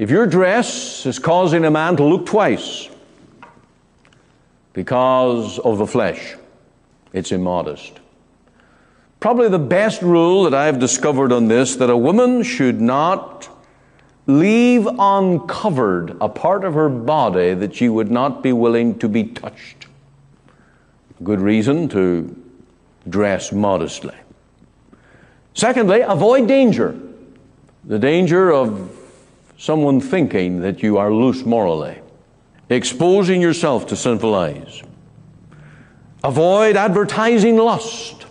If your dress is causing a man to look twice because of the flesh, it's immodest. Probably the best rule that I've discovered on this that a woman should not leave uncovered a part of her body that she would not be willing to be touched. Good reason to dress modestly. Secondly, avoid danger. The danger of someone thinking that you are loose morally, exposing yourself to sinful eyes. Avoid advertising lust.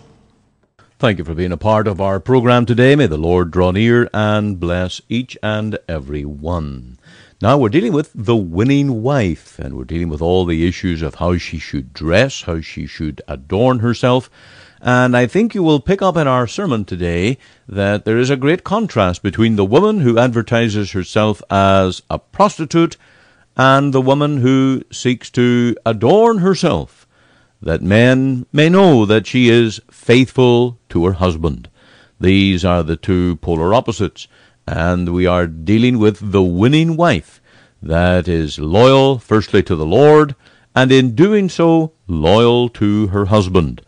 Thank you for being a part of our program today. May the Lord draw near and bless each and every one. Now we're dealing with the winning wife, and we're dealing with all the issues of how she should dress, how she should adorn herself. And I think you will pick up in our sermon today that there is a great contrast between the woman who advertises herself as a prostitute and the woman who seeks to adorn herself, that men may know that she is faithful to her husband. These are the two polar opposites, and we are dealing with the winning wife that is loyal, firstly, to the Lord, and in doing so, loyal to her husband,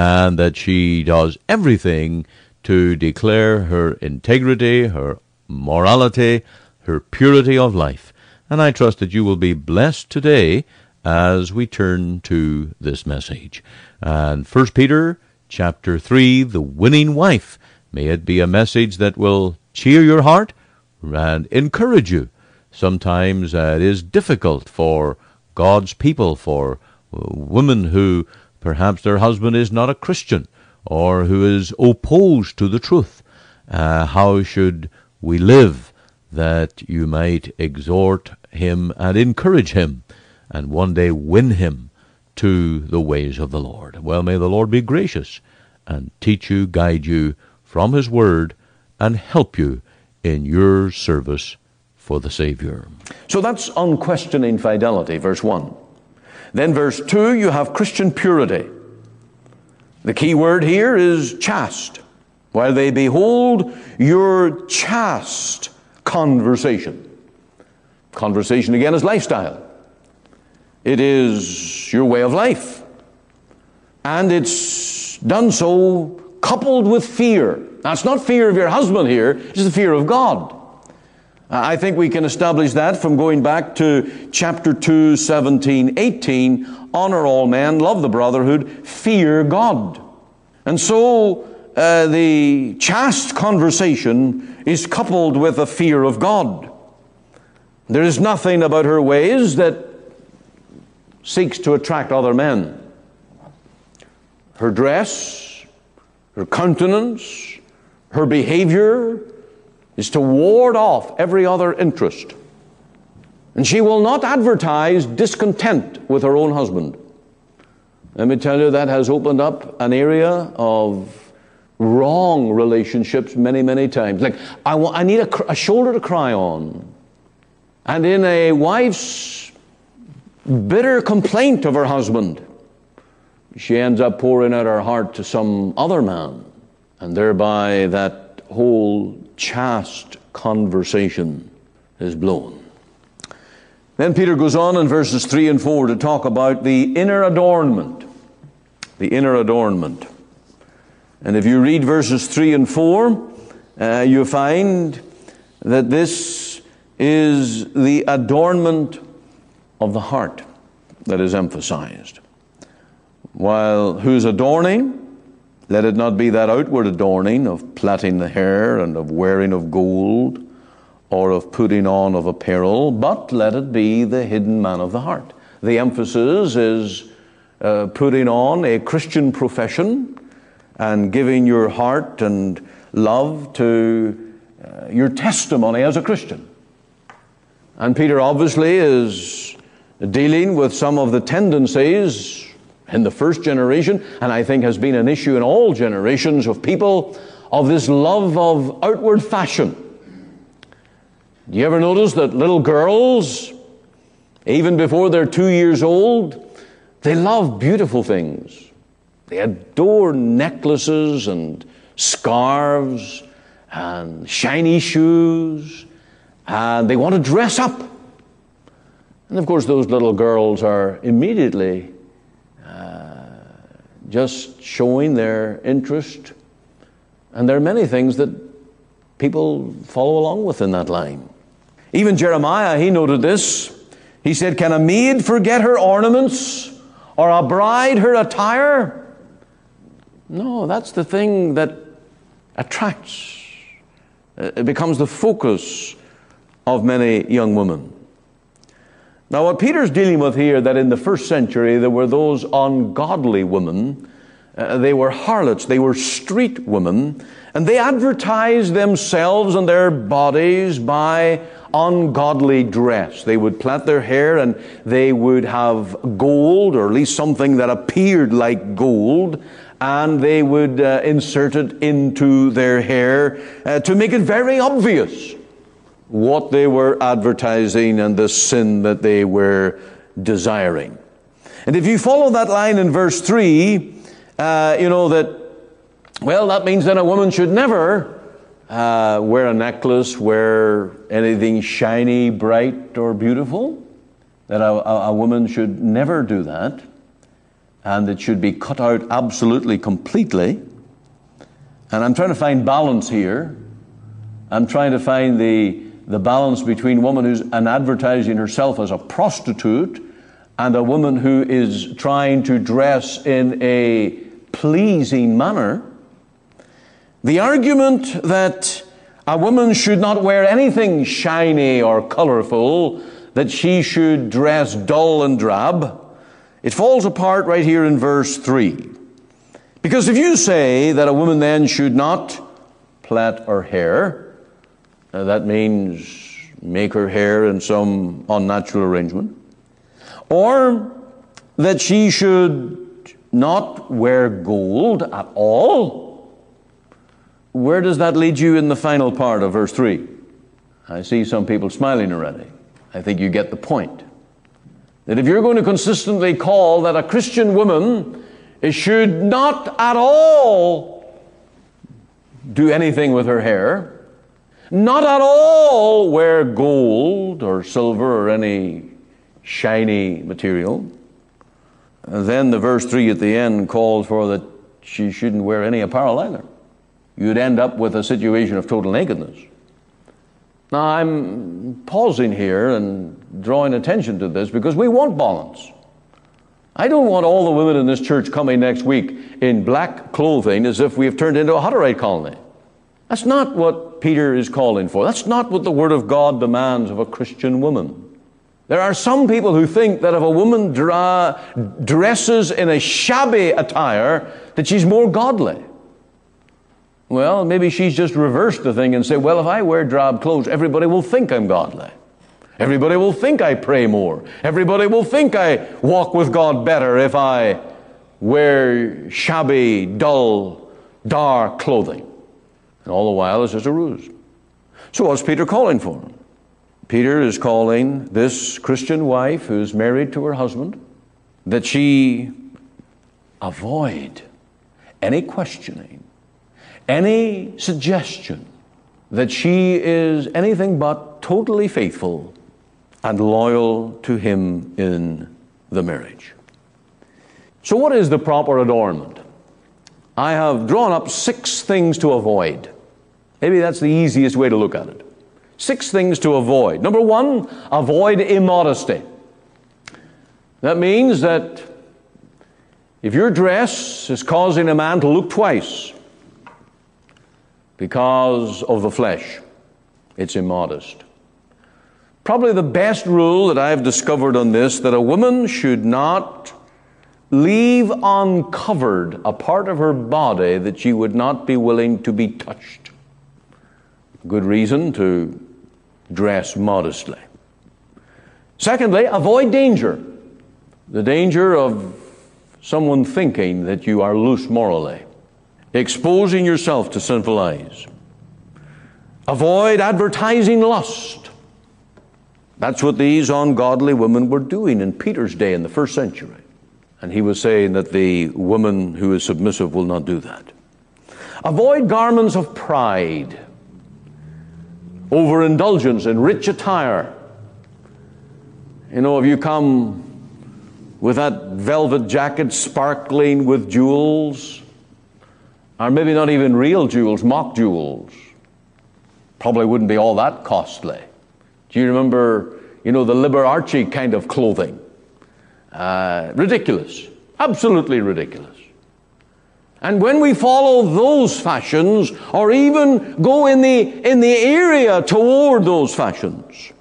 and that she does everything to declare her integrity, her morality, her purity of life. And I trust that you will be blessed today as we turn to this message. And First Peter chapter 3, the winning wife. May it be a message that will cheer your heart and encourage you. Sometimes uh, it is difficult for God's people, for women who perhaps their husband is not a Christian or who is opposed to the truth. Uh, how should we live that you might exhort him and encourage him and one day win him to the ways of the Lord? Well, may the Lord be gracious and teach you, guide you from his word, and help you in your service for the Savior. So that's unquestioning fidelity, verse 1. Then, verse 2, you have Christian purity. The key word here is chaste. While they behold your chaste conversation. Conversation again is lifestyle. It is your way of life. And it's done so coupled with fear. It's not fear of your husband here, it's the fear of God. I think we can establish that from going back to chapter 2, 17, 18. Honor all men, love the brotherhood, fear God. And so uh, the chaste conversation is coupled with a fear of God. There is nothing about her ways that seeks to attract other men. Her dress, her countenance, her behavior is to ward off every other interest. And she will not advertise discontent with her own husband. Let me tell you, that has opened up an area of wrong relationships many, many times. Like, I, want, I need a, a shoulder to cry on. And in a wife's bitter complaint of her husband, she ends up pouring out her heart to some other man. And thereby, that whole chaste conversation is blown. Then Peter goes on in verses 3 and 4 to talk about the inner adornment. The inner adornment. And if you read verses 3 and 4, uh, you find that this is the adornment of the heart that is emphasized. While whose adorning? Let it not be that outward adorning of plaiting the hair and of wearing of gold or of putting on of apparel, but let it be the hidden man of the heart. The emphasis is uh, putting on a Christian profession and giving your heart and love to uh, your testimony as a Christian. And Peter obviously is dealing with some of the tendencies in the first generation, and I think has been an issue in all generations of people of this love of outward fashion. Do you ever notice that little girls, even before they're two years old, they love beautiful things? They adore necklaces and scarves and shiny shoes and they want to dress up. And of course, those little girls are immediately just showing their interest. And there are many things that people follow along with in that line. Even Jeremiah, he noted this. He said, Can a maid forget her ornaments or a bride her attire? No, that's the thing that attracts. It becomes the focus of many young women. Now, what Peter's dealing with here, that in the first century there were those ungodly women, uh, they were harlots, they were street women, and they advertised themselves and their bodies by ungodly dress. They would plait their hair and they would have gold, or at least something that appeared like gold, and they would uh, insert it into their hair uh, to make it very obvious what they were advertising and the sin that they were desiring. And if you follow that line in verse 3, uh, you know that, well, that means that a woman should never uh, wear a necklace, wear anything shiny, bright, or beautiful. That a, a, a woman should never do that. And it should be cut out absolutely, completely. And I'm trying to find balance here. I'm trying to find the, the balance between a woman who's an advertising herself as a prostitute and a woman who is trying to dress in a pleasing manner the argument that a woman should not wear anything shiny or colorful, that she should dress dull and drab, it falls apart right here in verse 3. Because if you say that a woman then should not plait her hair, uh, that means make her hair in some unnatural arrangement, or that she should not wear gold at all, where does that lead you in the final part of verse 3? I see some people smiling already. I think you get the point. That if you're going to consistently call that a Christian woman should not at all do anything with her hair, not at all wear gold or silver or any shiny material, then the verse 3 at the end calls for that she shouldn't wear any apparel either you'd end up with a situation of total nakedness. Now, I'm pausing here and drawing attention to this because we want balance. I don't want all the women in this church coming next week in black clothing as if we have turned into a Hutterite colony. That's not what Peter is calling for. That's not what the Word of God demands of a Christian woman. There are some people who think that if a woman dra- dresses in a shabby attire, that she's more godly. Well, maybe she's just reversed the thing and said, well, if I wear drab clothes, everybody will think I'm godly. Everybody will think I pray more. Everybody will think I walk with God better if I wear shabby, dull, dark clothing. And all the while it's just a ruse. So what's Peter calling for? Peter is calling this Christian wife who's married to her husband that she avoid any questioning any suggestion that she is anything but totally faithful and loyal to him in the marriage. So, what is the proper adornment? I have drawn up six things to avoid. Maybe that's the easiest way to look at it. Six things to avoid. Number one, avoid immodesty. That means that if your dress is causing a man to look twice, because of the flesh. It's immodest. Probably the best rule that I've discovered on this that a woman should not leave uncovered a part of her body that she would not be willing to be touched. Good reason to dress modestly. Secondly, avoid danger. The danger of someone thinking that you are loose morally exposing yourself to sinful eyes. Avoid advertising lust. That's what these ungodly women were doing in Peter's day in the first century. And he was saying that the woman who is submissive will not do that. Avoid garments of pride. overindulgence in rich attire. You know, if you come with that velvet jacket sparkling with jewels, or maybe not even real jewels, mock jewels, probably wouldn't be all that costly. Do you remember, you know, the Liberace kind of clothing? Uh, ridiculous, absolutely ridiculous. And when we follow those fashions, or even go in the, in the area toward those fashions,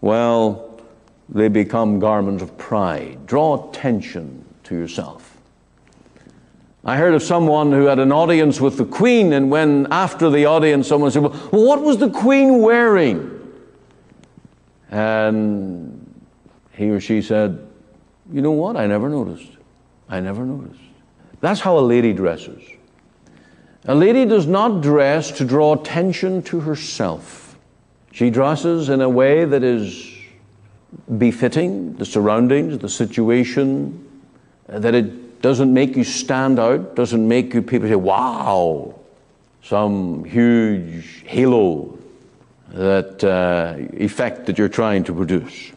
well, they become garments of pride. Draw attention to yourself. I heard of someone who had an audience with the Queen, and when after the audience someone said, Well, what was the Queen wearing? And he or she said, You know what? I never noticed. I never noticed. That's how a lady dresses. A lady does not dress to draw attention to herself. She dresses in a way that is befitting the surroundings, the situation, that it doesn't make you stand out, doesn't make you people say, wow, some huge halo that uh, effect that you're trying to produce.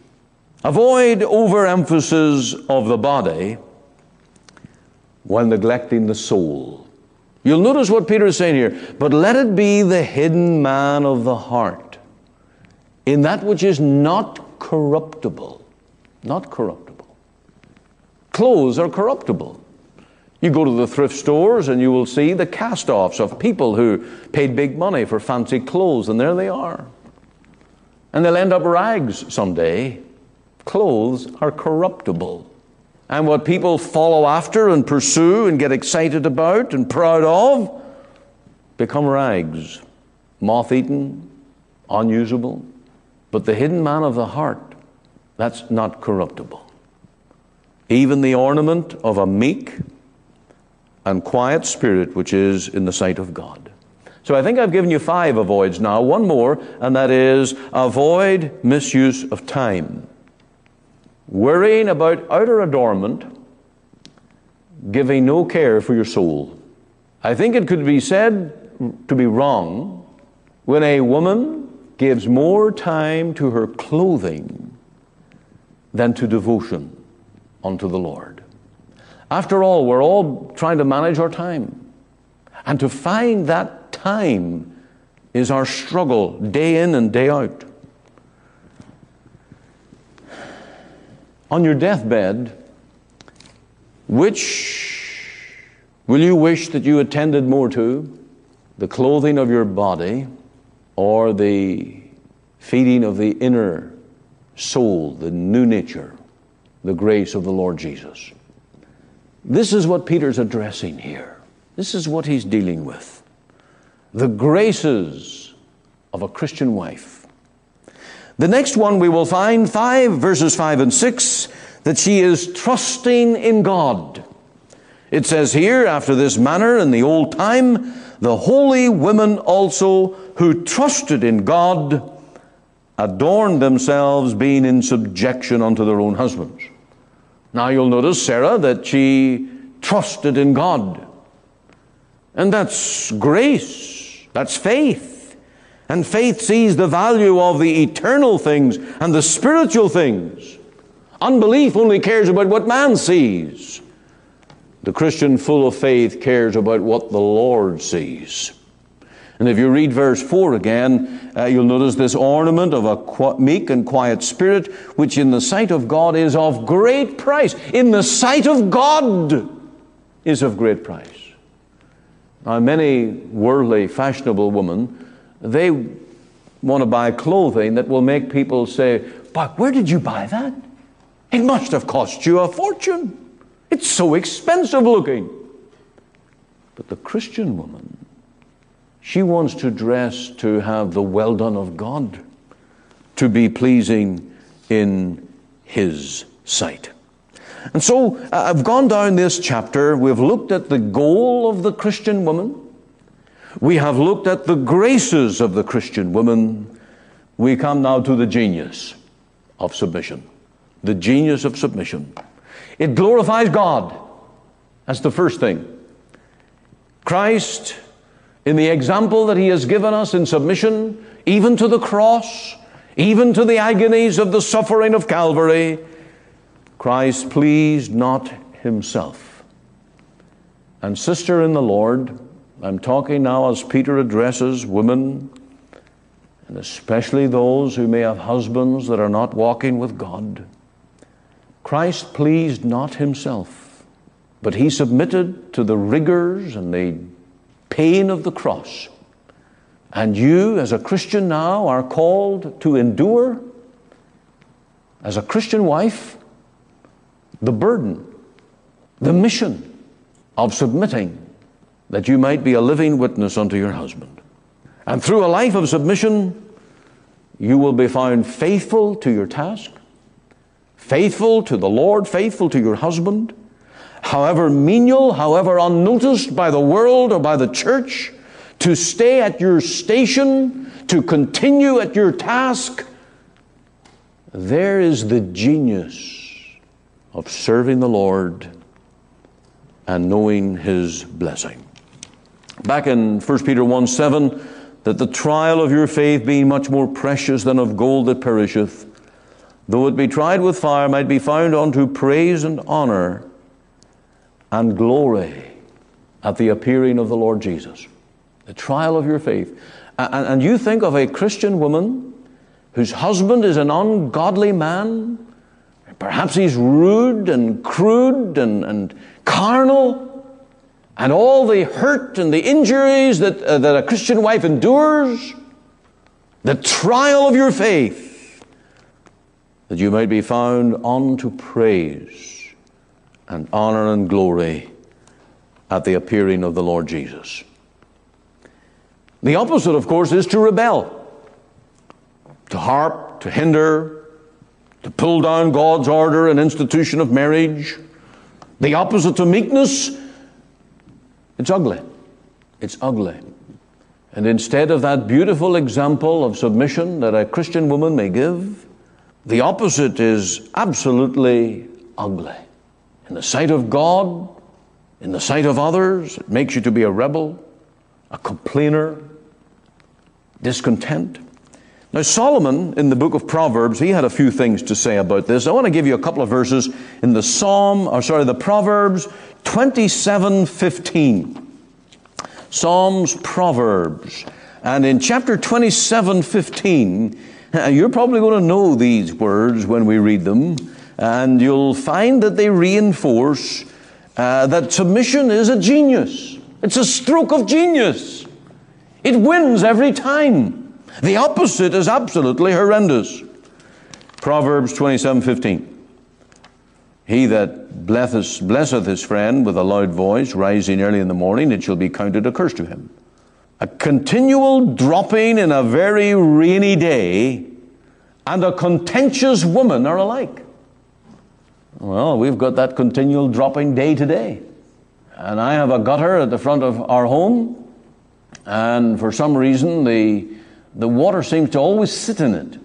Avoid overemphasis of the body while neglecting the soul. You'll notice what Peter is saying here. But let it be the hidden man of the heart, in that which is not corruptible. Not corruptible. Clothes are corruptible. You go to the thrift stores and you will see the cast offs of people who paid big money for fancy clothes, and there they are. And they'll end up rags someday. Clothes are corruptible. And what people follow after and pursue and get excited about and proud of become rags, moth eaten, unusable. But the hidden man of the heart, that's not corruptible. Even the ornament of a meek and quiet spirit, which is in the sight of God. So I think I've given you five avoids now. One more, and that is avoid misuse of time worrying about outer adornment, giving no care for your soul. I think it could be said to be wrong when a woman gives more time to her clothing than to devotion unto the Lord. After all, we're all trying to manage our time. And to find that time is our struggle day in and day out. On your deathbed, which will you wish that you attended more to? The clothing of your body or the feeding of the inner soul, the new nature, the grace of the Lord Jesus? This is what Peter's addressing here. This is what he's dealing with. The graces of a Christian wife the next one we will find, 5, verses 5 and 6, that she is trusting in God. It says here, after this manner in the old time, the holy women also who trusted in God adorned themselves, being in subjection unto their own husbands. Now you'll notice, Sarah, that she trusted in God. And that's grace, that's faith. And faith sees the value of the eternal things and the spiritual things. Unbelief only cares about what man sees. The Christian full of faith cares about what the Lord sees. And if you read verse 4 again, uh, you'll notice this ornament of a meek and quiet spirit, which in the sight of God is of great price. In the sight of God is of great price. Now, many worldly, fashionable women they want to buy clothing that will make people say, But where did you buy that? It must have cost you a fortune. It's so expensive looking. But the Christian woman, she wants to dress to have the well done of God, to be pleasing in His sight. And so uh, I've gone down this chapter. We've looked at the goal of the Christian woman. We have looked at the graces of the Christian woman. We come now to the genius of submission. The genius of submission. It glorifies God. That's the first thing. Christ in the example that He has given us in submission, even to the cross, even to the agonies of the suffering of Calvary, Christ pleased not Himself. And, sister in the Lord, I'm talking now as Peter addresses women, and especially those who may have husbands that are not walking with God. Christ pleased not himself, but he submitted to the rigors and the pain of the cross. And you, as a Christian now, are called to endure, as a Christian wife, the burden, the mission of submitting that you might be a living witness unto your husband. And through a life of submission, you will be found faithful to your task, faithful to the Lord, faithful to your husband, however menial, however unnoticed by the world or by the church, to stay at your station, to continue at your task. There is the genius of serving the Lord and knowing His blessing. Back in 1 Peter 1 7, that the trial of your faith, being much more precious than of gold that perisheth, though it be tried with fire, might be found unto praise and honor and glory at the appearing of the Lord Jesus. The trial of your faith. And, and you think of a Christian woman whose husband is an ungodly man, perhaps he's rude and crude and, and carnal and all the hurt and the injuries that, uh, that a Christian wife endures, the trial of your faith, that you might be found unto praise and honor and glory at the appearing of the Lord Jesus. The opposite, of course, is to rebel, to harp, to hinder, to pull down God's order and institution of marriage. The opposite to meekness it's ugly. It's ugly. And instead of that beautiful example of submission that a Christian woman may give, the opposite is absolutely ugly. In the sight of God, in the sight of others, it makes you to be a rebel, a complainer, discontent. Now, Solomon in the book of Proverbs, he had a few things to say about this. I want to give you a couple of verses in the Psalm, or sorry, the Proverbs 27:15. Psalms, Proverbs. And in chapter 27:15, you're probably going to know these words when we read them, and you'll find that they reinforce uh, that submission is a genius. It's a stroke of genius. It wins every time. The opposite is absolutely horrendous. Proverbs 27:15. He that blesseth, blesseth his friend with a loud voice, rising early in the morning, it shall be counted a curse to him. A continual dropping in a very rainy day and a contentious woman are alike. Well, we've got that continual dropping day to day. And I have a gutter at the front of our home, and for some reason, the, the water seems to always sit in it.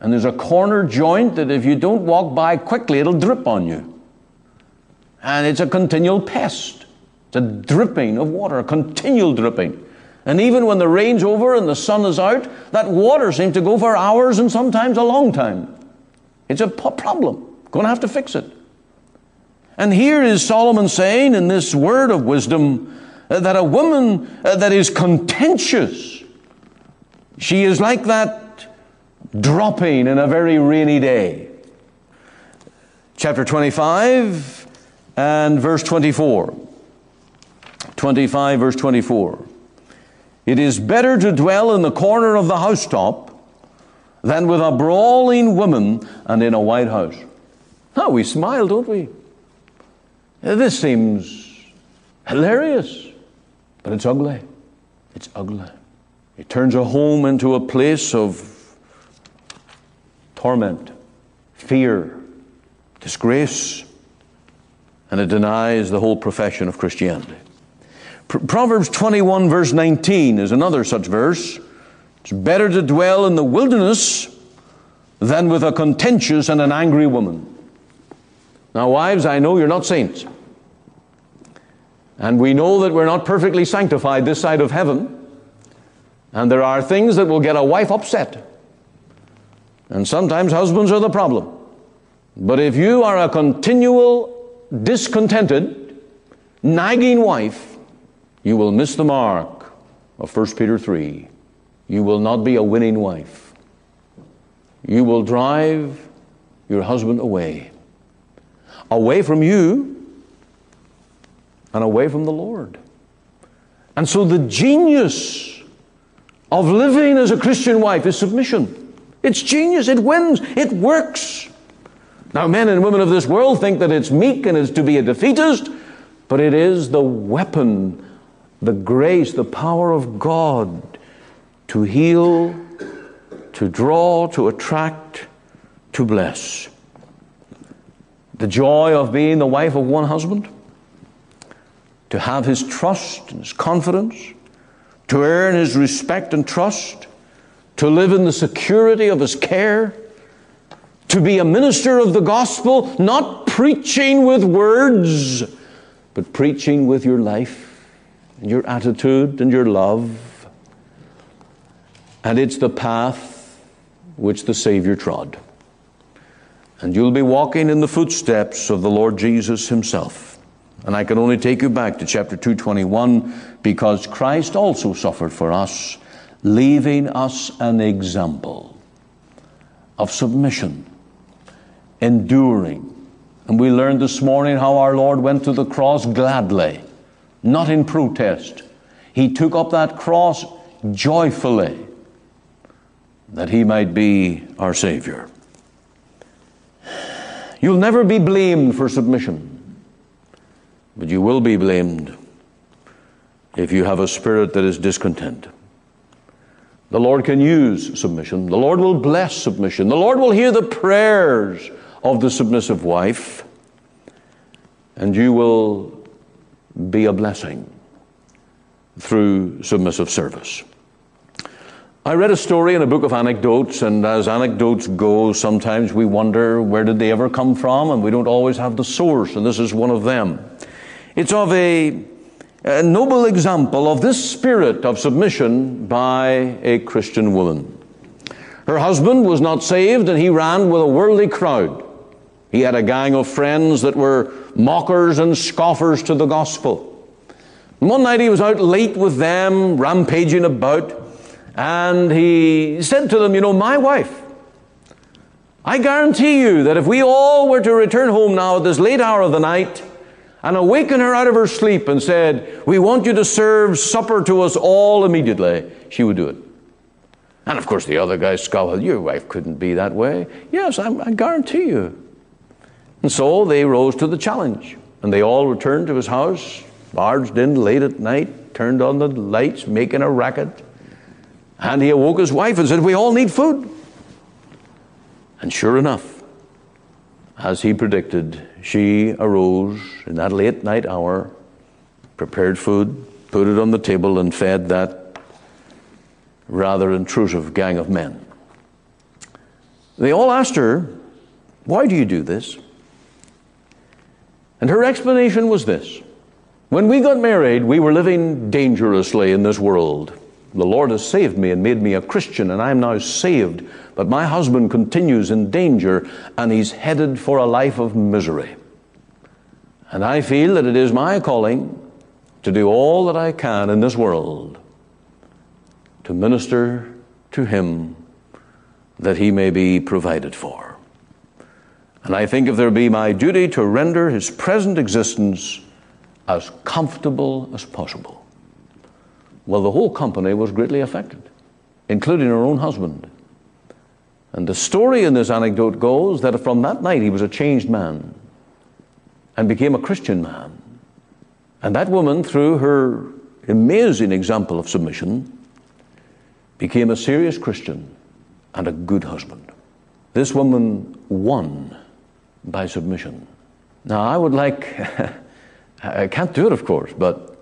And there's a corner joint that if you don't walk by quickly, it'll drip on you. And it's a continual pest. It's a dripping of water, a continual dripping. And even when the rain's over and the sun is out, that water seems to go for hours and sometimes a long time. It's a problem. Going to have to fix it. And here is Solomon saying in this word of wisdom uh, that a woman uh, that is contentious, she is like that dropping in a very rainy day. Chapter 25 and verse 24. 25, verse 24. It is better to dwell in the corner of the housetop than with a brawling woman and in a white house. Now we smile, don't we? This seems hilarious, but it's ugly. It's ugly. It turns a home into a place of torment, fear, disgrace, and it denies the whole profession of Christianity. Proverbs 21, verse 19, is another such verse. It's better to dwell in the wilderness than with a contentious and an angry woman. Now, wives, I know you're not saints. And we know that we're not perfectly sanctified this side of heaven. And there are things that will get a wife upset. And sometimes husbands are the problem. But if you are a continual, discontented, nagging wife, you will miss the mark of 1 Peter 3. You will not be a winning wife. You will drive your husband away. Away from you and away from the Lord. And so the genius of living as a Christian wife is submission. It's genius, it wins, it works. Now, men and women of this world think that it's meek and it's to be a defeatist, but it is the weapon, the grace, the power of God to heal, to draw, to attract, to bless. The joy of being the wife of one husband, to have his trust and his confidence, to earn his respect and trust, to live in the security of his care, to be a minister of the gospel, not preaching with words, but preaching with your life and your attitude and your love. And it's the path which the Savior trod. And you'll be walking in the footsteps of the Lord Jesus Himself. And I can only take you back to chapter 221 because Christ also suffered for us, leaving us an example of submission, enduring. And we learned this morning how our Lord went to the cross gladly, not in protest. He took up that cross joyfully that He might be our Savior. You'll never be blamed for submission, but you will be blamed if you have a spirit that is discontent. The Lord can use submission. The Lord will bless submission. The Lord will hear the prayers of the submissive wife, and you will be a blessing through submissive service. I read a story in a book of anecdotes, and as anecdotes go, sometimes we wonder where did they ever come from, and we don't always have the source, and this is one of them. It's of a, a noble example of this spirit of submission by a Christian woman. Her husband was not saved, and he ran with a worldly crowd. He had a gang of friends that were mockers and scoffers to the gospel. One night he was out late with them, rampaging about. And he said to them, You know, my wife, I guarantee you that if we all were to return home now at this late hour of the night and awaken her out of her sleep and said, We want you to serve supper to us all immediately, she would do it. And of course, the other guy scowled, Your wife couldn't be that way. Yes, I, I guarantee you. And so they rose to the challenge. And they all returned to his house, barged in late at night, turned on the lights, making a racket. And he awoke his wife and said, We all need food. And sure enough, as he predicted, she arose in that late night hour, prepared food, put it on the table, and fed that rather intrusive gang of men. They all asked her, Why do you do this? And her explanation was this When we got married, we were living dangerously in this world. The Lord has saved me and made me a Christian, and I am now saved. But my husband continues in danger, and he's headed for a life of misery. And I feel that it is my calling to do all that I can in this world to minister to him that he may be provided for. And I think if there be my duty to render his present existence as comfortable as possible. Well, the whole company was greatly affected, including her own husband. And the story in this anecdote goes that from that night he was a changed man and became a Christian man. And that woman, through her amazing example of submission, became a serious Christian and a good husband. This woman won by submission. Now, I would like, I can't do it, of course, but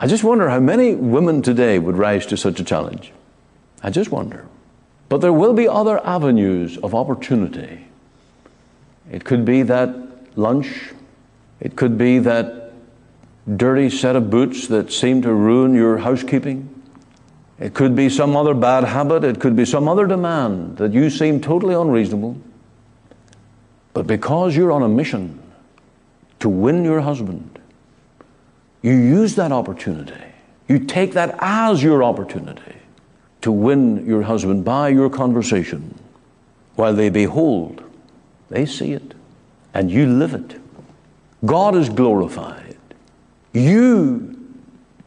I just wonder how many women today would rise to such a challenge. I just wonder. But there will be other avenues of opportunity. It could be that lunch, it could be that dirty set of boots that seem to ruin your housekeeping. It could be some other bad habit. It could be some other demand that you seem totally unreasonable. But because you're on a mission to win your husband, you use that opportunity. You take that as your opportunity to win your husband by your conversation. While they behold, they see it, and you live it. God is glorified. You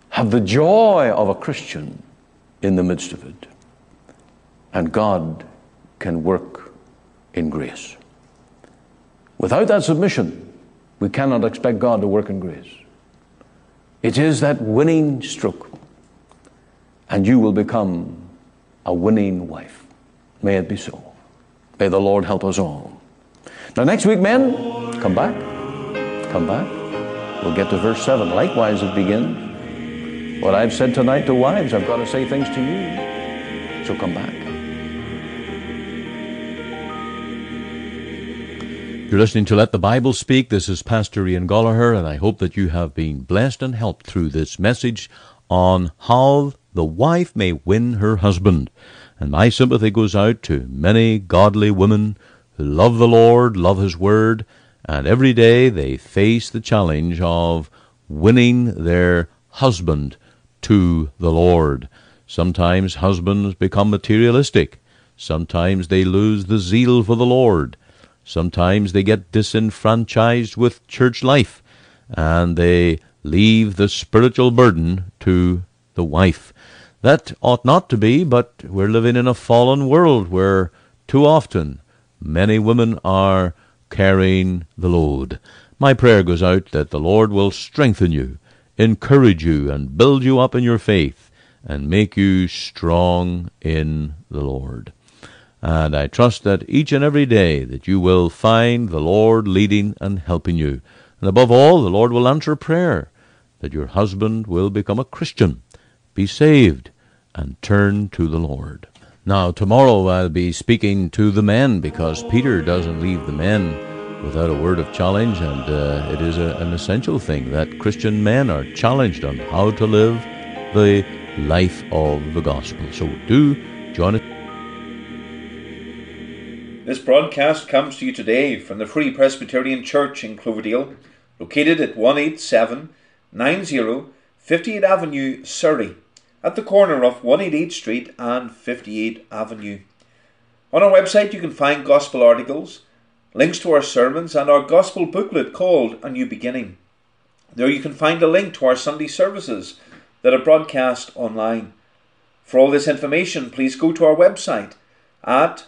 have the joy of a Christian in the midst of it. And God can work in grace. Without that submission, we cannot expect God to work in grace. It is that winning stroke, and you will become a winning wife. May it be so. May the Lord help us all. Now, next week, men, come back. Come back. We'll get to verse 7. Likewise, it begins. What I've said tonight to wives, I've got to say things to you. So come back. You're listening to Let the Bible Speak. This is Pastor Ian Goligher, and I hope that you have been blessed and helped through this message on how the wife may win her husband. And my sympathy goes out to many godly women who love the Lord, love His Word, and every day they face the challenge of winning their husband to the Lord. Sometimes husbands become materialistic. Sometimes they lose the zeal for the Lord. Sometimes they get disenfranchised with church life and they leave the spiritual burden to the wife. That ought not to be, but we're living in a fallen world where too often many women are carrying the load. My prayer goes out that the Lord will strengthen you encourage you and build you up in your faith and make you strong in the Lord. And I trust that each and every day that you will find the Lord leading and helping you. And above all, the Lord will answer prayer that your husband will become a Christian, be saved, and turn to the Lord. Now, tomorrow I'll be speaking to the men because Peter doesn't leave the men without a word of challenge, and uh, it is a, an essential thing that Christian men are challenged on how to live the life of the gospel. So do join us. This broadcast comes to you today from the Free Presbyterian Church in Cloverdale, located at 18790 58 Avenue, Surrey, at the corner of 188 Street and 58 Avenue. On our website, you can find gospel articles links to our sermons, and our gospel booklet called A New Beginning. There you can find a link to our Sunday services that are broadcast online. For all this information, please go to our website at